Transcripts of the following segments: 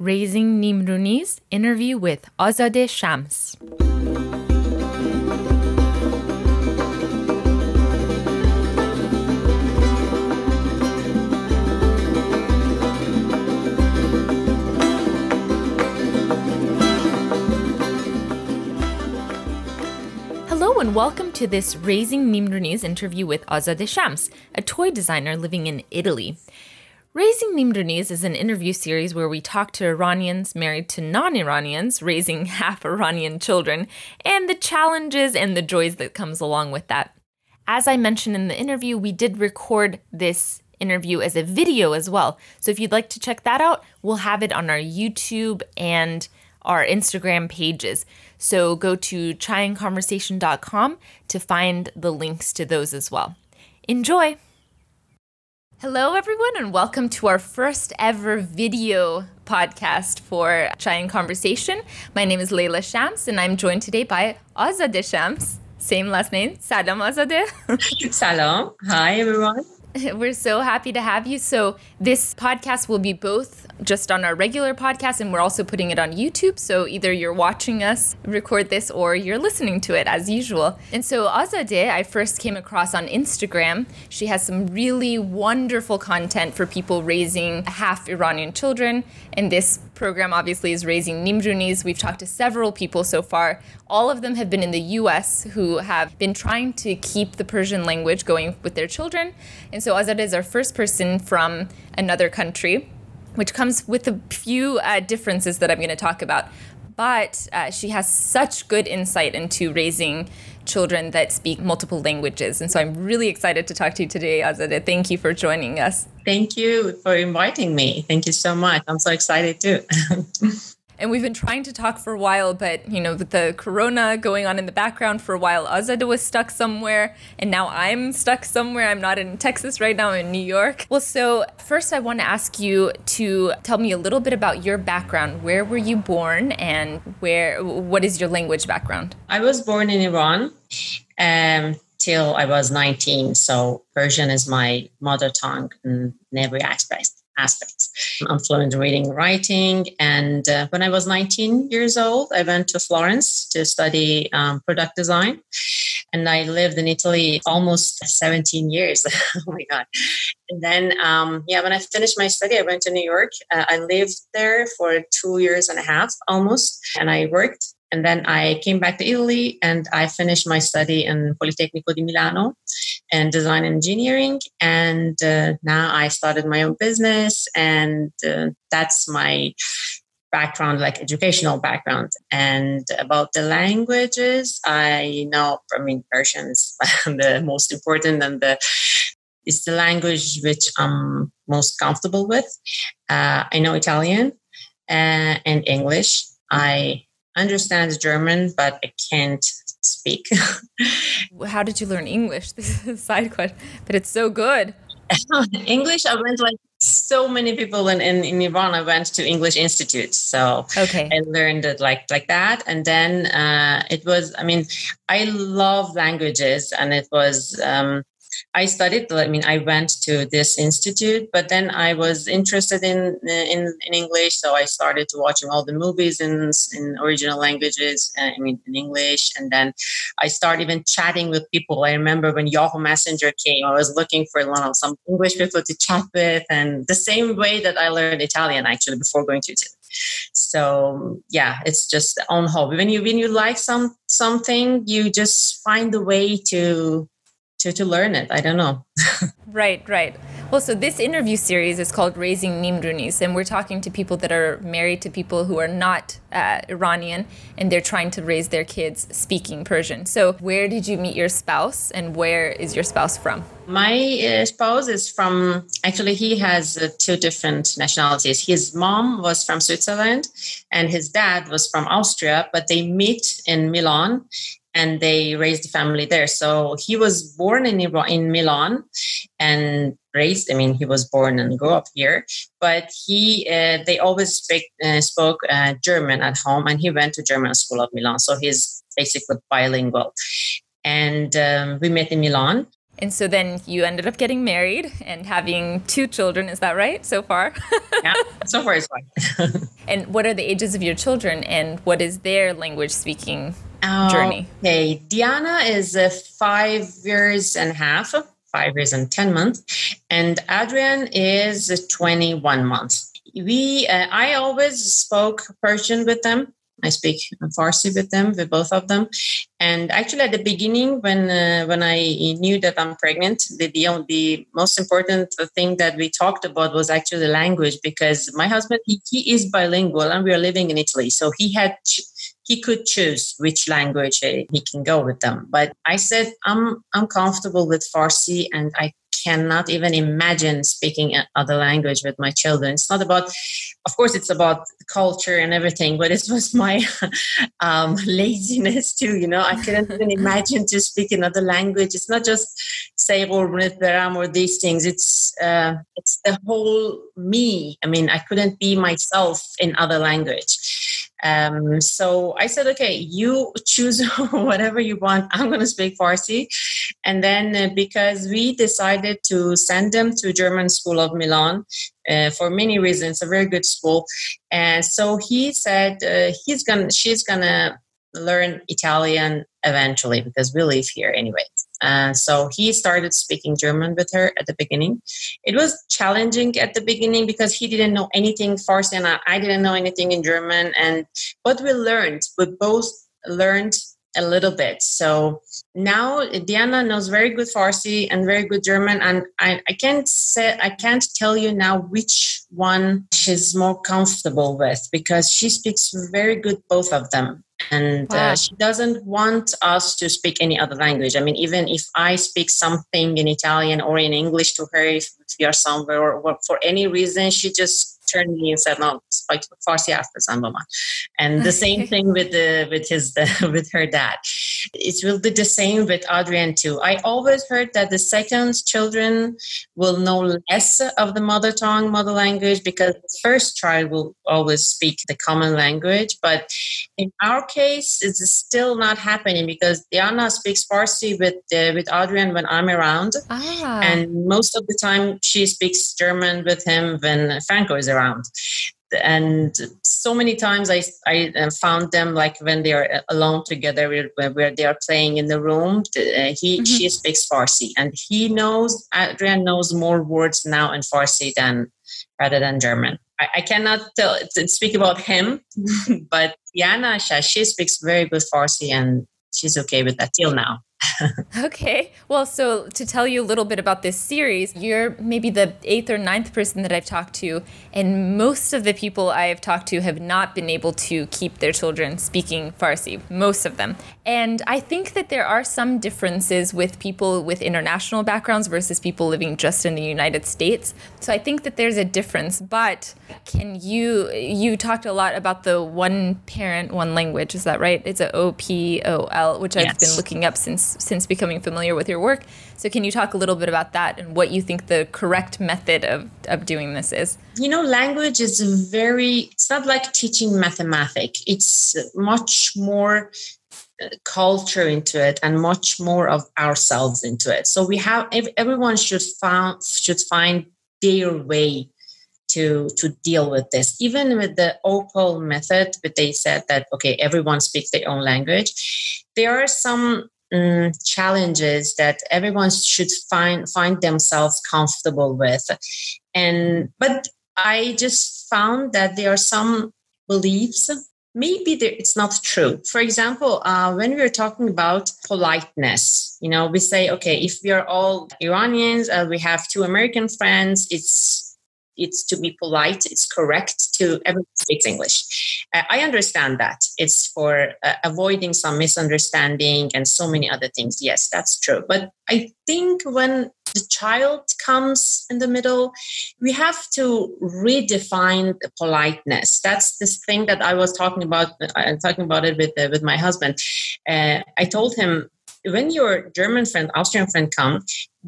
Raising Neem-Roonis interview with Azadeh Shams. Hello and welcome to this Raising Neem-Roonis interview with Azadeh Shams, a toy designer living in Italy. Raising Neem-Roonis is an interview series where we talk to Iranians married to non Iranians, raising half Iranian children, and the challenges and the joys that comes along with that. As I mentioned in the interview, we did record this interview as a video as well. So if you'd like to check that out, we'll have it on our YouTube and our Instagram pages. So go to chaiandconversation.com to find the links to those as well. Enjoy! Hello, everyone, and welcome to our first ever video podcast for Chai Conversation. My name is Leila Shams, and I'm joined today by Azadeh Shams. Same last name. Salam Azadeh. Salam. Hi, everyone. We're so happy to have you. So, this podcast will be both just on our regular podcast, and we're also putting it on YouTube. So, either you're watching us record this or you're listening to it as usual. And so, Azadeh, I first came across on Instagram. She has some really wonderful content for people raising half Iranian children. And this program obviously is raising Neem-Roonis. We've talked to several people so far. All of them have been in the US who have been trying to keep the Persian language going with their children. And so Azadeh is our first person from another country, which comes with a few uh, differences that I'm going to talk about. But uh, she has such good insight into raising children that speak multiple languages. And so I'm really excited to talk to you today, Azadeh. Thank you for joining us. Thank you for inviting me. Thank you so much. I'm so excited too. and we've been trying to talk for a while, but you know, with the corona going on in the background for a while, Azadeh was stuck somewhere, and now I'm stuck somewhere. I'm not in Texas right now, I'm in New York. Well, so first I want to ask you to tell me a little bit about your background. Where were you born and where what is your language background? I was born in Iran. Um, till I was 19. So Persian is my mother tongue in every aspect aspects. I'm fluent in reading writing. And uh, when I was 19 years old, I went to Florence to study um, product design. And I lived in Italy almost 17 years. oh my God. And then, um, yeah, when I finished my study, I went to New York. Uh, I lived there for two years and a half almost. And I worked and then I came back to Italy and I finished my study in Politecnico di Milano and design engineering. And uh, now I started my own business, and uh, that's my background, like educational background. And about the languages, I know, I mean, Persian is the most important and the it's the language which I'm most comfortable with. Uh, I know Italian uh, and English. I understand German, but I can't speak. How did you learn English? This is a side question, but it's so good. English, I went like so many people in, in, in Iran. I went to English institutes, so okay, I learned it like like that. And then uh, it was, I mean, I love languages, and it was um, I studied. I mean, I went to this institute, but then I was interested in in, in English, so I started to watching all the movies in in original languages. Uh, I mean, in English, and then I started even chatting with people. I remember when Yahoo Messenger came, I was looking for you know, some English people to chat with, and the same way that I learned Italian actually before going to Italy so yeah it's just on hobby when you when you like some something you just find a way to to to learn it. I don't know. right, right. Well, so this interview series is called Raising Neem-Roonis, and we're talking to people that are married to people who are not uh, Iranian, and they're trying to raise their kids speaking Persian. So, where did you meet your spouse, and where is your spouse from? My uh, spouse is from, actually, he has uh, two different nationalities. His mom was from Switzerland, and his dad was from Austria, but they meet in Milan and they raised the family there. So he was born in Iran, in Milan and raised. I mean, he was born and grew up here, but he uh, they always speak, uh, spoke uh, German at home, and he went to German school of Milan. So he's basically bilingual. And um, we met in Milan. And so then you ended up getting married and having two children. Is that right so far? yeah, so far it's fine. and what are the ages of your children and what is their language speaking oh, journey? Okay, Diana is uh, five years and a half, five years and 10 months, and Adrian is 21 months. We, uh, I always spoke Persian with them I speak Farsi with them, with both of them. And actually, at the beginning, when uh, when I knew that I'm pregnant, the, the the most important thing that we talked about was actually the language because my husband he, he is bilingual and we are living in Italy, so he had. he could choose which language he can go with them but i said i'm i'm comfortable with farsi and i cannot even imagine speaking other language with my children. It's not about, of course, it's about culture and everything, but it was my um, laziness too. You know, I couldn't even imagine to speak another language. It's not just say or or these things. It's uh, it's the whole me. I mean, I couldn't be myself in other language. Um, so I said, okay, you choose whatever you want. I'm going to speak Farsi. And then uh, because we decided to send them to German School of Milan uh, for many reasons, a very good school. And so he said uh, he's going to she's going to learn Italian eventually because we live here anyway. Uh, so he started speaking German with her at the beginning. It was challenging at the beginning because he didn't know anything Farsi and I, I didn't know anything in German. And what we learned, we both learned a little bit. So now Diana knows very good Farsi and very good German, and I, I can't say I can't tell you now which one she's more comfortable with because she speaks very good both of them and uh, wow. uh, she doesn't want us to speak any other language i mean even if i speak something in italian or in english to her if we are somewhere or, or for any reason she just turned me and said no speak farsi after mama and the same thing with the with his the, with her dad. It will be the same with adrian too. I always heard that the second children will know less of the mother tongue mother language because the first child will always speak the common language. But in our case it's still not happening because diana speaks farsi with uh, with adrian when i'm around. Ah. and most of the time she speaks german with him when franco is around and so many times I, I uh, found them like when they are alone together where, where they are playing in the room uh, he mm-hmm. she speaks farsi and he knows adrian knows more words now in farsi than rather than german. I, I cannot tell, speak about him but yana she speaks very good farsi and she's okay with that till now okay. Well, so to tell you a little bit about this series, you're maybe the eighth or ninth person that I've talked to, and most of the people I have talked to have not been able to keep their children speaking Farsi, most of them. And I think that there are some differences with people with international backgrounds versus people living just in the United States. So I think that there's a difference, but can you you talked a lot about the one parent one language, is that right? It's a O P O L, which yes. I've been looking up since since becoming familiar with your work. So, can you talk a little bit about that and what you think the correct method of, of doing this is? You know, language is very, it's not like teaching mathematics, it's much more uh, culture into it and much more of ourselves into it. So, we have, everyone should find, should find their way to to deal with this even with the OPOL method but they said that okay everyone speaks their own language there are some um, challenges that everyone should find find themselves comfortable with. And but i just found that there are some beliefs maybe it's not true. For example uh, when we are talking about politeness you know we say okay if we are all iranians uh, we have two american friends it's it's to be polite it's correct to everyone speaks english. Uh, i understand that. It's for uh, avoiding some misunderstanding and so many other things. Yes that's true. But i think when the child comes in the middle we have to redefine the politeness. That's this thing that i was talking about i'm uh, talking about it with uh, with my husband. Uh, i told him when your german friend austrian friend come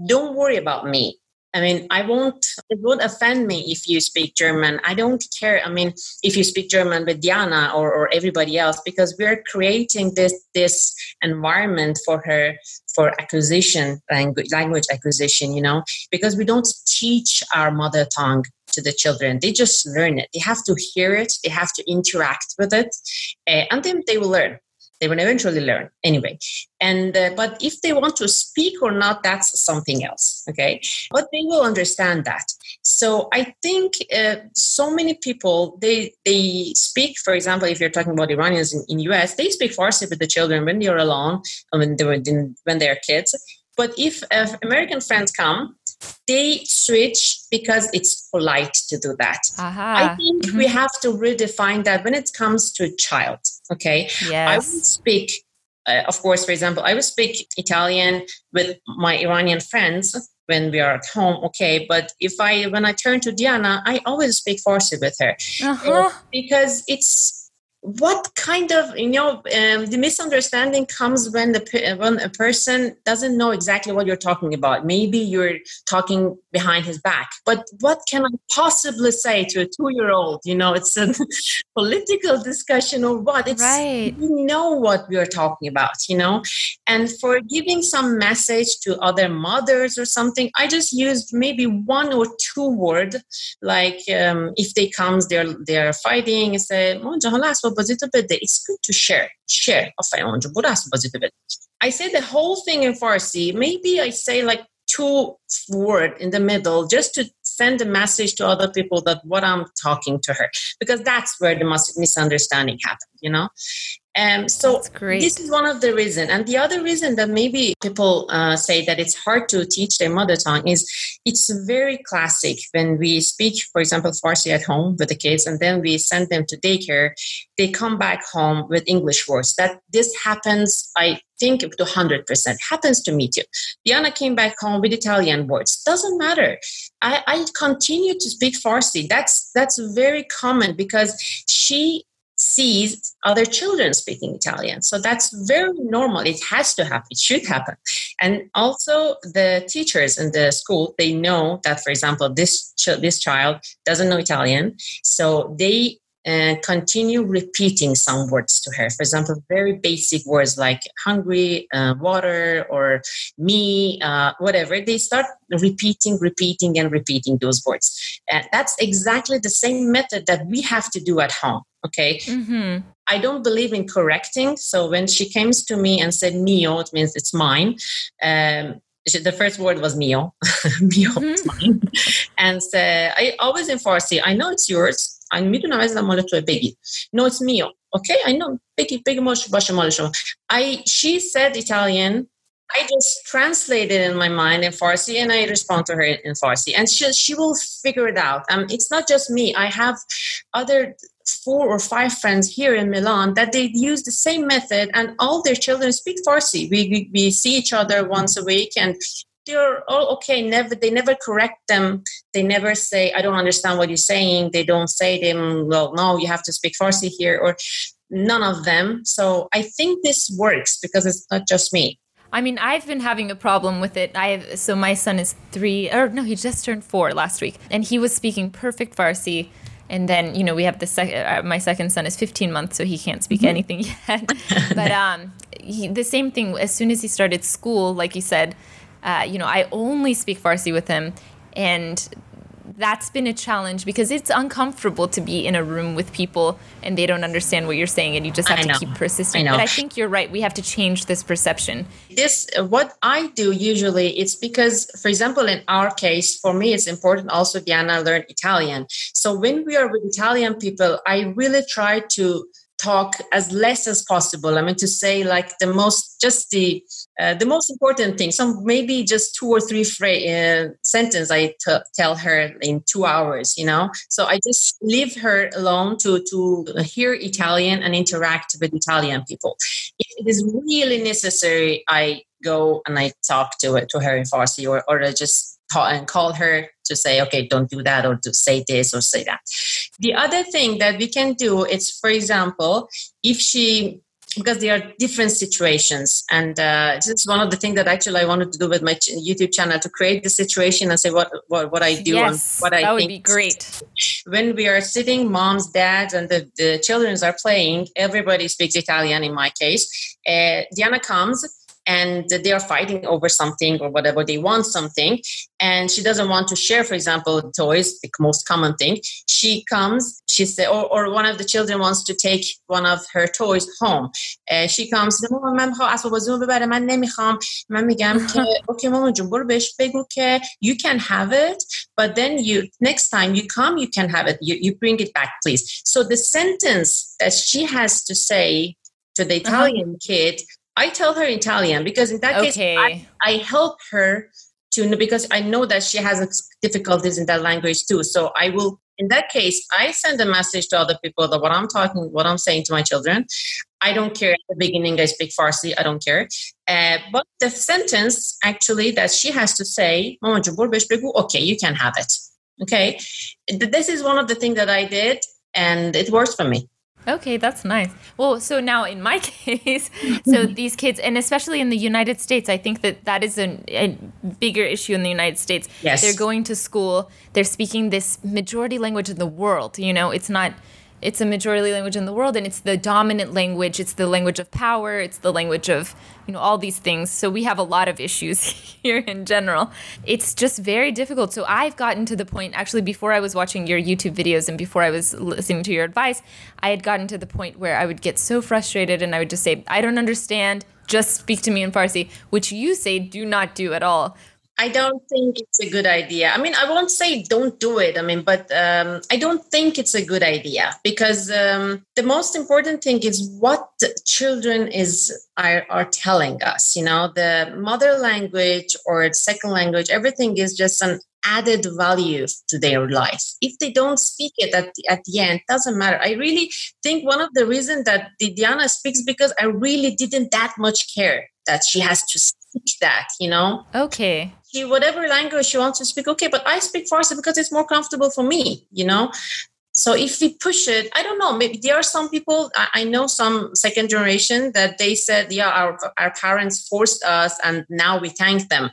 don't worry about me I mean, I won't, it won't offend me if you speak German. I don't care. I mean, if you speak German with Diana or, or everybody else, because we're creating this, this environment for her for acquisition, language, language acquisition, you know, because we don't teach our mother tongue to the children. They just learn it. They have to hear it, they have to interact with it, uh, and then they will learn they will eventually learn anyway and uh, but if they want to speak or not that's something else okay but they will understand that so i think uh, so many people they they speak for example if you're talking about iranians in, in us they speak farsi with the children when they're alone when they were when they're kids but if uh, american friends come they switch because it's polite to do that. Uh-huh. I think mm-hmm. we have to redefine that when it comes to a child. Okay. Yes. I would speak, uh, of course, for example, I would speak Italian with my Iranian friends when we are at home. Okay. But if I, when I turn to Diana, I always speak Farsi with her uh-huh. because it's, what kind of you know um, the misunderstanding comes when the when a person doesn't know exactly what you're talking about. Maybe you're talking behind his back. But what can i possibly say to a two-year-old? You know it's a political discussion or what? It's right. we know what we are talking about you know? And for giving some message to other mothers or something i just used maybe one or two word like um, if they comes they're they're fighting it's a oh, Positive, bede. It's good to share. Share. Aferin onca burası bazita bede. I say the whole thing in Farsi. Maybe I say like two word in the middle just to send a message to other people that what I'm talking to her because that's where the misunderstanding happened, you know um, so this is one of the reason, and the other reason that maybe people uh, say that it's hard to teach their mother tongue is it's very classic when we speak, for example, Farsi at home with the kids, and then we send them to daycare. They come back home with English words. That this happens, I think, up to hundred percent happens to me too. Diana came back home with Italian words. Doesn't matter. I, I continue to speak Farsi. That's that's very common because she sees other children speaking Italian. So that's very normal. It has to happen. It should happen. And also the teachers in the school, they know that, for example, this, ch- this child doesn't know Italian. So they uh, continue repeating some words to her. For example, very basic words like hungry, uh, water, or me, uh, whatever. They start repeating, repeating, and repeating those words. And that's exactly the same method that we have to do at home. Okay. Mm-hmm. I don't believe in correcting. So when she came to me and said mio, it means it's mine. Um, the first word was mio, mio, mm-hmm. mine. And so I always in Farsi, I know it's yours ein Midnight am to a Peggy. No, it's me. Okay, I know Peggy, Peggy Moshe, Basha Moshe. I she said Italian. I just translated in my mind in Farsi and I respond to her in Farsi. And she she will figure it out. Um it's not just me. I have other four or five friends here in Milan that they use the same method and all their children speak Farsi. We, we, we see each other once a week and they're all okay. Never, they never correct them. They never say, I don't understand what you're saying. They don't say them, well, no, you have to speak Farsi here or none of them. So I think this works because it's not just me. I mean, I've been having a problem with it. I have, so my son is three, or no, he just turned four last week, and he was speaking perfect Farsi. And then you know we have the second. Uh, my second son is 15 months, so he can't speak mm-hmm. anything yet. but um, he, the same thing. As soon as he started school, like you said, uh, you know, I only speak Farsi with him, and that's been a challenge because it's uncomfortable to be in a room with people and they don't understand what you're saying and you just have I to know. keep persisting. I but I think you're right. We have to change this perception. This what I do usually it's because for example in our case for me it's important also Diana learn Italian. So when we are with Italian people I really try to talk as less as possible. I mean to say like the most just the uh, the most important thing some maybe just two or three fra- uh, sentence I t- tell her in two hours you know? So i just leave her alone to to hear italian and interact with italian people. If it is really necessary i go and i talk to it to her in farsi or, or I just call and call her to say okay don't do that or to say this or say that. The other thing that we can do is for example if she because they are different situations. And uh, this is one of the things that actually i wanted to do with my ch- youtube channel to create the situation and say what what, what i do yes, what i that would be great. When we are sitting moms dads and the, the children are playing everybody speaks italian in my case uh, diana comes and they are fighting over something or whatever they want something and she doesn't want to share for example toys the most common thing she comes she said or, or one of the children wants to take one of her toys home uh, she comes من میخوام اسباب بازیمو ببره من نمیخوام من میگم که اوکی مامان جون برو بهش بگو که you can have it but then you next time you come you can have it you, you bring it back please so the sentence that she has to say to the Italian uh-huh. kid I tell her Italian because in that okay. case, I, I help her to because I know that she has difficulties in that language too. So I will, in that case, I send a message to other people that what I'm talking, what I'm saying to my children. I don't care. At the beginning, I speak Farsi. I don't care. Uh, but the sentence actually that she has to say, okay, you can have it. Okay. This is one of the things that I did and it works for me. Okay, that's nice. Well, so now in my case, so these kids, and especially in the United States, I think that that is a, a, bigger issue in the United States. Yes. They're going to school, they're speaking this majority language in the world. You know, it's not it's a majority language in the world and it's the dominant language. It's the language of power. It's the language of you know all these things. So we have a lot of issues here in general. It's just very difficult. So i've gotten to the point actually before i was watching your youtube videos and before i was listening to your advice i had gotten to the point where i would get so frustrated and i would just say i don't understand. Just speak to me in farsi which you say do not do at all I don't think it's a good idea. I mean, I won't say don't do it. I mean, but um, I don't think it's a good idea because um, the most important thing is what children is are, are telling us. You know, the mother language or second language, everything is just an added value to their life. If they don't speak it at the, at the end, doesn't matter. I really think one of the reasons that Diana speaks because I really didn't that much care that she has to speak that, you know? Okay. She, whatever language she wants to speak, okay, but I speak Farsi because it's more comfortable for me, you know? So if we push it, I don't know, maybe there are some people, I know some second generation that they said, yeah, our, our parents forced us and now we thank them.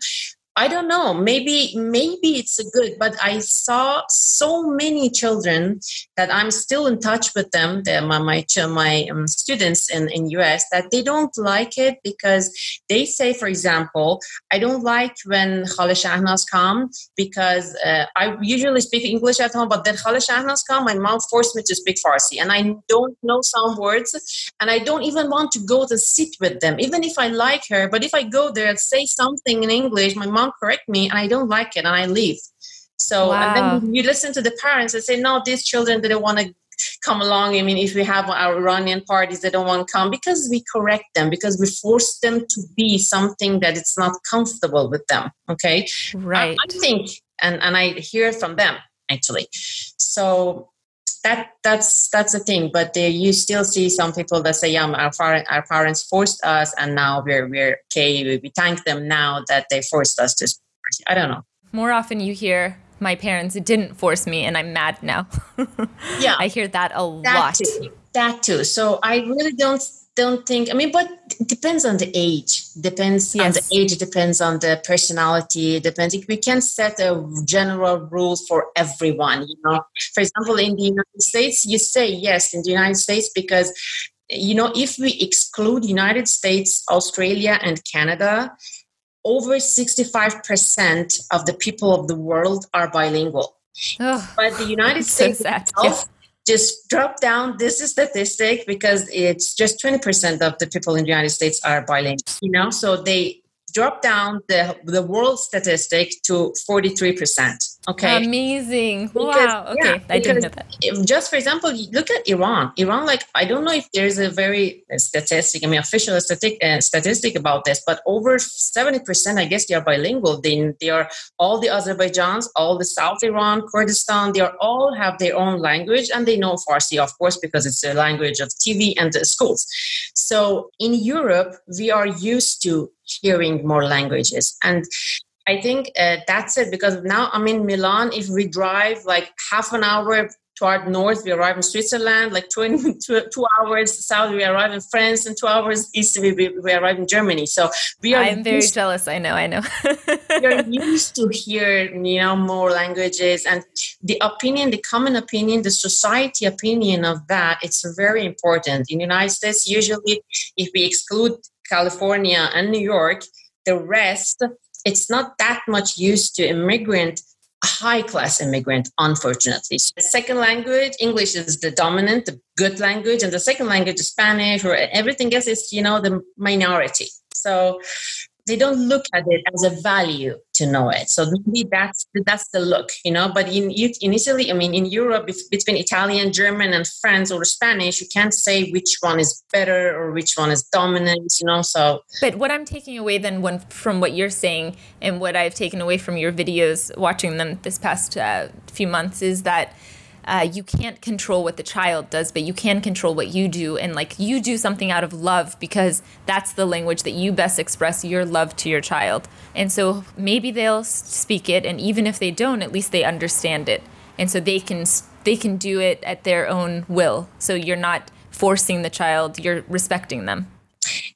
I don't know. Maybe maybe it's a good, but I saw so many children that I'm still in touch with them. my my, my um, students in in US that they don't like it because they say, for example, I don't like when Khala Shahnaz come because uh, I usually speak English at home, but then Khala Shahnaz come, my mom forced me to speak Farsi, and I don't know some words, and I don't even want to go to sit with them, even if I like her. But if I go there and say something in English, my mom correct me and I don't like it and I leave. So wow. and then you listen to the parents and say, no, these children they don't want to come along. I mean, if we have our Iranian parties, they don't want to come because we correct them, because we force them to be something that it's not comfortable with them. Okay. Right. I, I think, and, and I hear from them actually. So that that's that's the thing but they, you still see some people that say yeah our, our parents forced us and now we're we're okay we thank them now that they forced us to i don't know. More often you hear my parents didn't force me and i'm mad now. Yeah. I hear that a that lot. too. that too. So i really don't don't think i mean but it depends on the age. Depends yes. on the age depends on the personality. Depends we can set a general rule for everyone you know. For example in the united states you say yes in the united states because you know if we exclude united states australia and canada over 65% of the people of the world are bilingual. Oh, but the united states so itself, just drop down. This is statistic because it's just 20% of the people in the united states are bilingual you know? So they drop down the the world statistic to 43% Okay. Amazing. Because, wow. Okay. Yeah, I didn't know that. If, just for example, look at Iran. Iran, like, I don't know if there's a very uh, statistic, I mean, official statistic, uh, statistic about this, but over 70%, I guess they are bilingual. They, they are all the Azerbaijans, all the South Iran, Kurdistan, they are all have their own language and they know Farsi, of course, because it's a language of TV and the schools. So in Europe, we are used to hearing more languages. And I think uh, that's it because now I'm in Milan. If we drive like half an hour toward north, we arrive in Switzerland, like 20, two, two hours south, we arrive in France, and two hours east, we, we, we arrive in Germany. So we are. I'm very jealous. I know, I know. we're used to hear, you know, more languages and the opinion, the common opinion, the society opinion of that, it's very important. In the United States, usually, if we exclude California and New York, the rest, it's not that much used to immigrant high class immigrant, unfortunately. So the second language, English is the dominant, the good language, and the second language is Spanish or everything else is, you know, the minority. So they don't look at it as a value to know it. So maybe that's that's the look, you know. But in initially, I mean, in Europe, between Italian, German, and French or Spanish, you can't say which one is better or which one is dominant, you know. So, but what I'm taking away then, when from what you're saying and what I've taken away from your videos, watching them this past uh, few months, is that uh, you can't control what the child does, but you can control what you do. And like you do something out of love because that's the language that you best express your love to your child. And so maybe they'll speak it, and even if they don't, at least they understand it, and so they can they can do it at their own will. So you're not forcing the child; you're respecting them.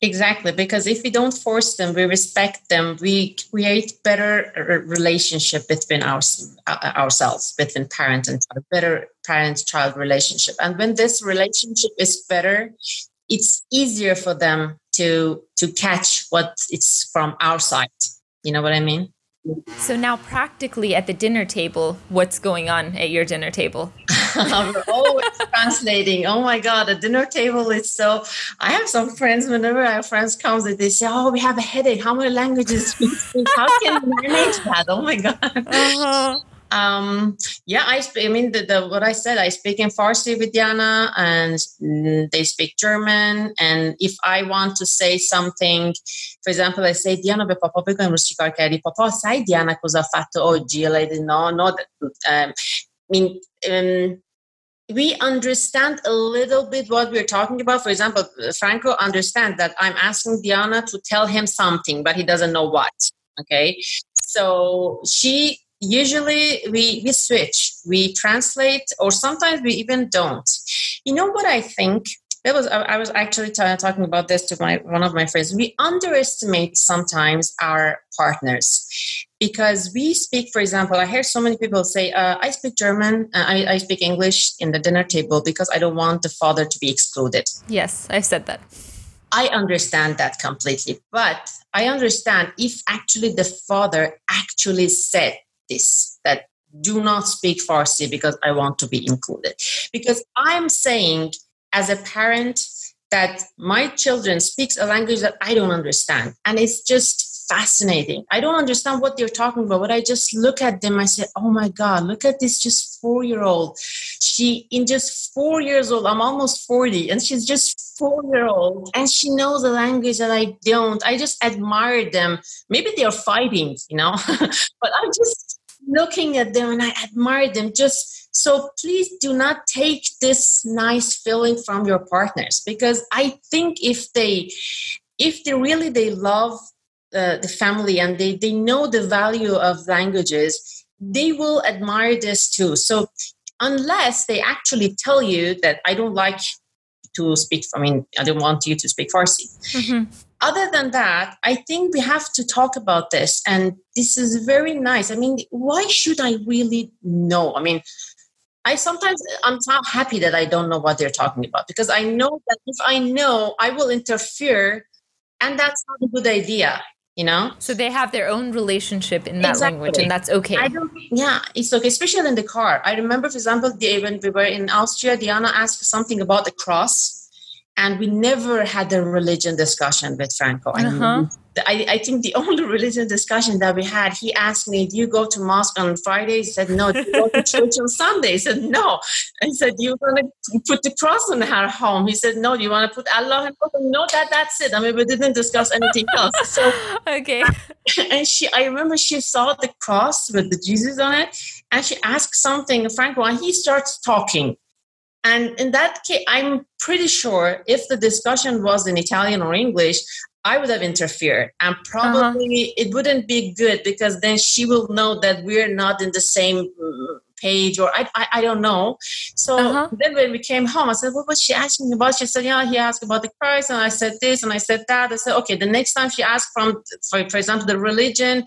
Exactly, because if we don't force them, we respect them, we create better relationship between our, ourselves, between parent and child, better parent-child relationship. And when this relationship is better, it's easier for them to to catch what it's from our side. You know what I mean? So now, practically at the dinner table, what's going on at your dinner table? are always translating. Oh my God, a dinner table is so. I have some friends, whenever our friends comes, they say, Oh, we have a headache. How many languages we speak? How can we manage that? Oh my God. Uh-huh. Um, yeah, I, I mean, the, the, what I said, I speak in Farsi with Yana and mm, they speak German. And if I want to say something, for example, I say, Diana, be papà, poi come si carcari, papà, sai Diana cosa ha fatto oggi? Lei no, no, um, mean um, we understand a little bit what we're talking about. For example, Franco understands that I'm asking Diana to tell him something, but he doesn't know what. Okay. So she usually we, we switch, we translate, or sometimes we even don't. You know what I think? That was I was actually t- talking about this to my one of my friends. We underestimate sometimes our partners because we speak. For example, I hear so many people say, uh, "I speak German, uh, I, I speak English in the dinner table because I don't want the father to be excluded." Yes, I've said that. I understand that completely, but I understand if actually the father actually said this that do not speak Farsi because I want to be included. Because I'm saying as a parent that my children speaks a language that I don't understand. And it's just fascinating. I don't understand what they're talking about, but I just look at them. I say, oh my God, look at this just four year old. She, in just four years old, I'm almost 40, and she's just four year old, and she knows a language that I don't. I just admire them. Maybe they're fighting, you know, but I'm just looking at them and I admire them. Just so please do not take this nice feeling from your partners because I think if they if they really they love uh, the family and they they know the value of languages, they will admire this too. So unless they actually tell you that I don't like to speak, I mean, I don't want you to speak Farsi. Mm-hmm other than that, I think we have to talk about this. And this is very nice. I mean, why should I really know? I mean, I sometimes I'm so happy that I don't know what they're talking about because I know that if I know, I will interfere, and that's not a good idea. You know. So they have their own relationship in that exactly. language, and that's okay. I don't. Yeah, it's okay, especially in the car. I remember, for example, when we were in Austria, Diana asked something about the cross and we never had a religion discussion with Franco. Uh-huh. I, I, think the only religion discussion that we had, he asked me, Do you go to mosque on Fridays? He said, No. Do you go to church on Sunday? He said, No. I said, You want to put the cross on her home? He said, No. Do you want to put Allah in home? No, that, that's it. I mean, we didn't discuss anything else. So, okay. And she, I remember she saw the cross with the Jesus on it, and she asked something, Franco, and he starts talking and in that case, I'm pretty sure if the discussion was in Italian or English, I would have interfered. And probably uh-huh. it wouldn't be good because then she will know that we're not in the same mm, page or I, I, I don't know. So uh-huh. then when we came home, I said, what was she asking about? She said, yeah, he asked about the Christ. And I said this and I said that. I said, okay, the next time she asked from, for, for example, the religion,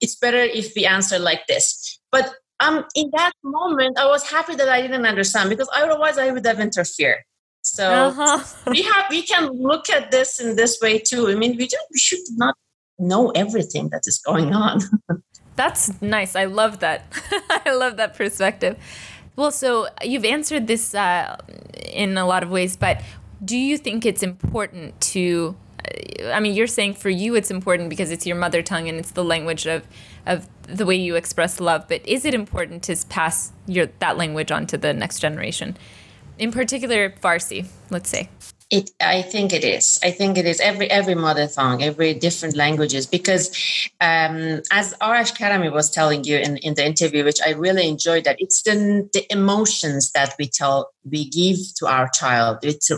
it's better if we answer like this. But um, in that moment, I was happy that I didn't understand because otherwise I would have interfered. So uh-huh. we have we can look at this in this way too. I mean, we just we should not know everything that is going on. That's nice. I love that. I love that perspective. Well, so you've answered this uh, in a lot of ways, but do you think it's important to? Uh, I mean, you're saying for you it's important because it's your mother tongue and it's the language of of the way you express love. But is it important to pass your that language on to the next generation? in particular Farsi, let's say? It, I think it is. I think it is every every mother tongue, every different languages. Because um, as Arash Karami was telling you in, in the interview, which I really enjoyed, that it's the the emotions that we tell we give to our child. It's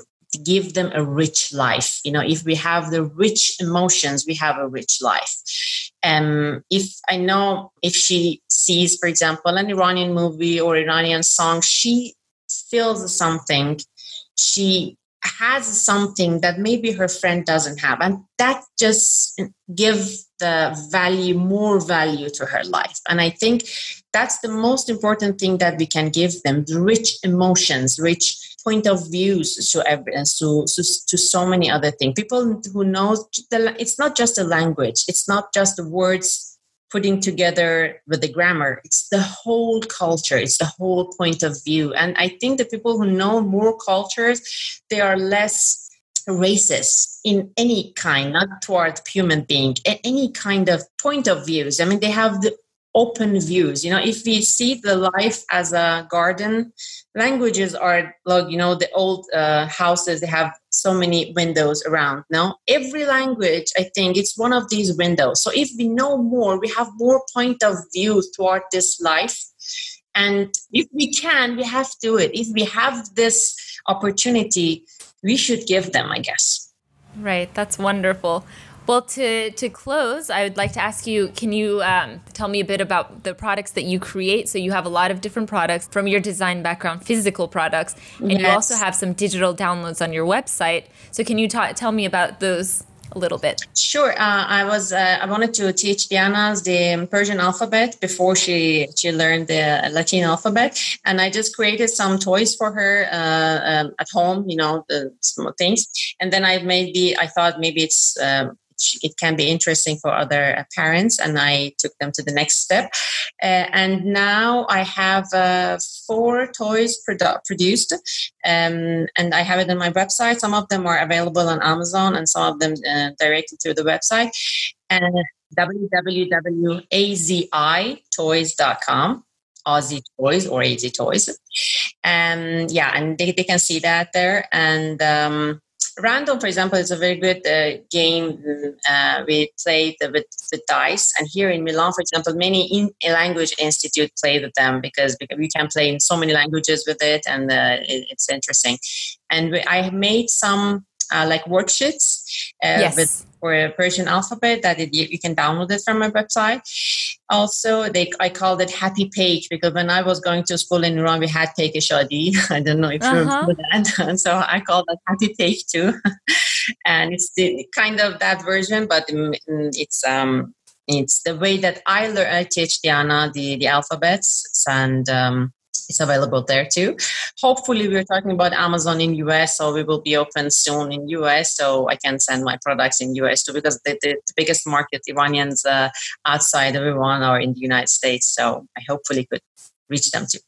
give them a rich life. You know, if we have the rich emotions, we have a rich life. Um, if I know if she sees, for example, an Iranian movie or Iranian song, she feels something she has something that maybe her friend doesn't have and that just give the value more value to her life and i think that's the most important thing that we can give them rich emotions rich point of views to evidence uh, to, to, to so many other things. People who know the, it's not just a language. It's not just the words putting together with the grammar. It's the whole culture. It's the whole point of view. And i think the people who know more cultures they are less racist in any kind not toward human being any kind of point of views. I mean they have the open views. You know if we see the life as a garden languages are like you know the old uh, houses they have so many windows around now every language i think it's one of these windows. So if we know more we have more point of view toward this life. And if we can we have to do it. If we have this opportunity we should give them i guess. Right. That's wonderful well, to, to close, I would like to ask you can you um, tell me a bit about the products that you create? So, you have a lot of different products from your design background, physical products, and yes. you also have some digital downloads on your website. So, can you ta- tell me about those a little bit? Sure. Uh, I was uh, I wanted to teach Diana the Persian alphabet before she she learned the Latin alphabet, and I just created some toys for her uh, um, at home. You know, the small things, and then I made the. I thought maybe it's um, it can be interesting for other uh, parents and i took them to the next step uh, and now i have uh, four toys produ- produced um, and i have it on my website some of them are available on amazon and some of them directly through the website and www.azitoys.com Azi Toys or AZ Toys. And yeah, and they, they can see that there. And um, Random, for example, is a very good uh, game uh, we play with, with dice. And here in Milan, for example, many in language institute play with them because, because you can play in so many languages with it, and uh, it, it's interesting. And we, I have made some uh, like worksheets uh, yes. with for a Persian alphabet that it, you can download it from my website. Also, they I called it Happy Page because when I was going to school in Iran, we had Peke Shadi. I don't know if uh-huh. you remember that. And so I called it Happy Page too. and it's the, kind of that version, but it's um it's the way that I learn. I teach Diana the the alphabets and um, it's available there too. Hopefully, we're talking about Amazon in US, so we will be open soon in US, so I can send my products in US too, because the, the, the biggest market Iranians uh, outside of Iran are in the United States. So I hopefully could reach them too.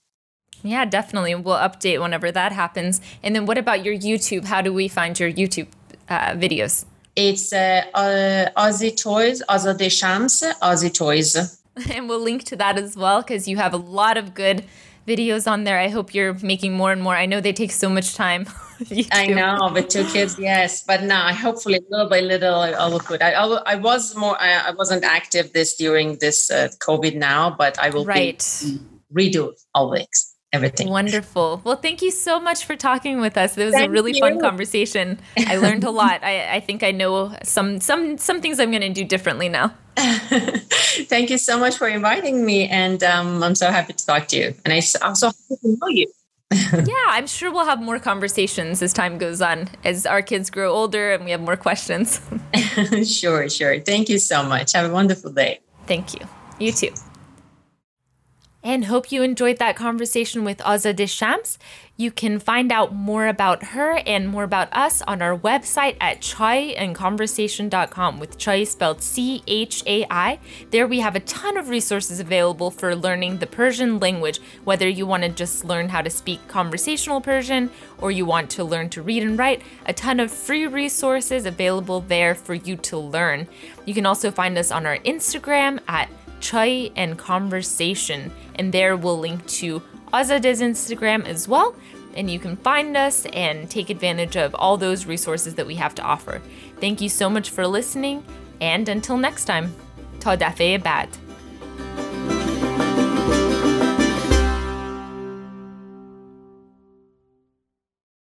Yeah, definitely. We'll update whenever that happens. And then, what about your YouTube? How do we find your YouTube uh, videos? It's uh, uh, Azi Toys, Azadeh Shams, Azi Toys. And we'll link to that as well because you have a lot of good videos on there. I hope you're making more and more. I know they take so much time. I know, with two kids, yes. But now, hopefully, little by little, I, I will put. I, I, was more. I, I, wasn't active this during this uh, COVID now, but I will right. Be, redo always everything. Wonderful. Well, thank you so much for talking with us. It was thank a really you. fun conversation. I learned a lot. I, I think I know some some some things I'm going to do differently now. Thank you so much for inviting me. And um, I'm so happy to talk to you. And I, I'm so happy to know you. yeah, I'm sure we'll have more conversations as time goes on, as our kids grow older and we have more questions. sure, sure. Thank you so much. Have a wonderful day. Thank you. You too and hope you enjoyed that conversation with Azadeh Shams. You can find out more about her and more about us on our website at chaiandconversation.com with chai spelled C H A I. There we have a ton of resources available for learning the Persian language, whether you want to just learn how to speak conversational Persian or you want to learn to read and write, a ton of free resources available there for you to learn. You can also find us on our Instagram at chai and conversation. And there we'll link to Azadeh's Instagram as well. And you can find us and take advantage of all those resources that we have to offer. Thank you so much for listening. And until next time, ta dafe bad.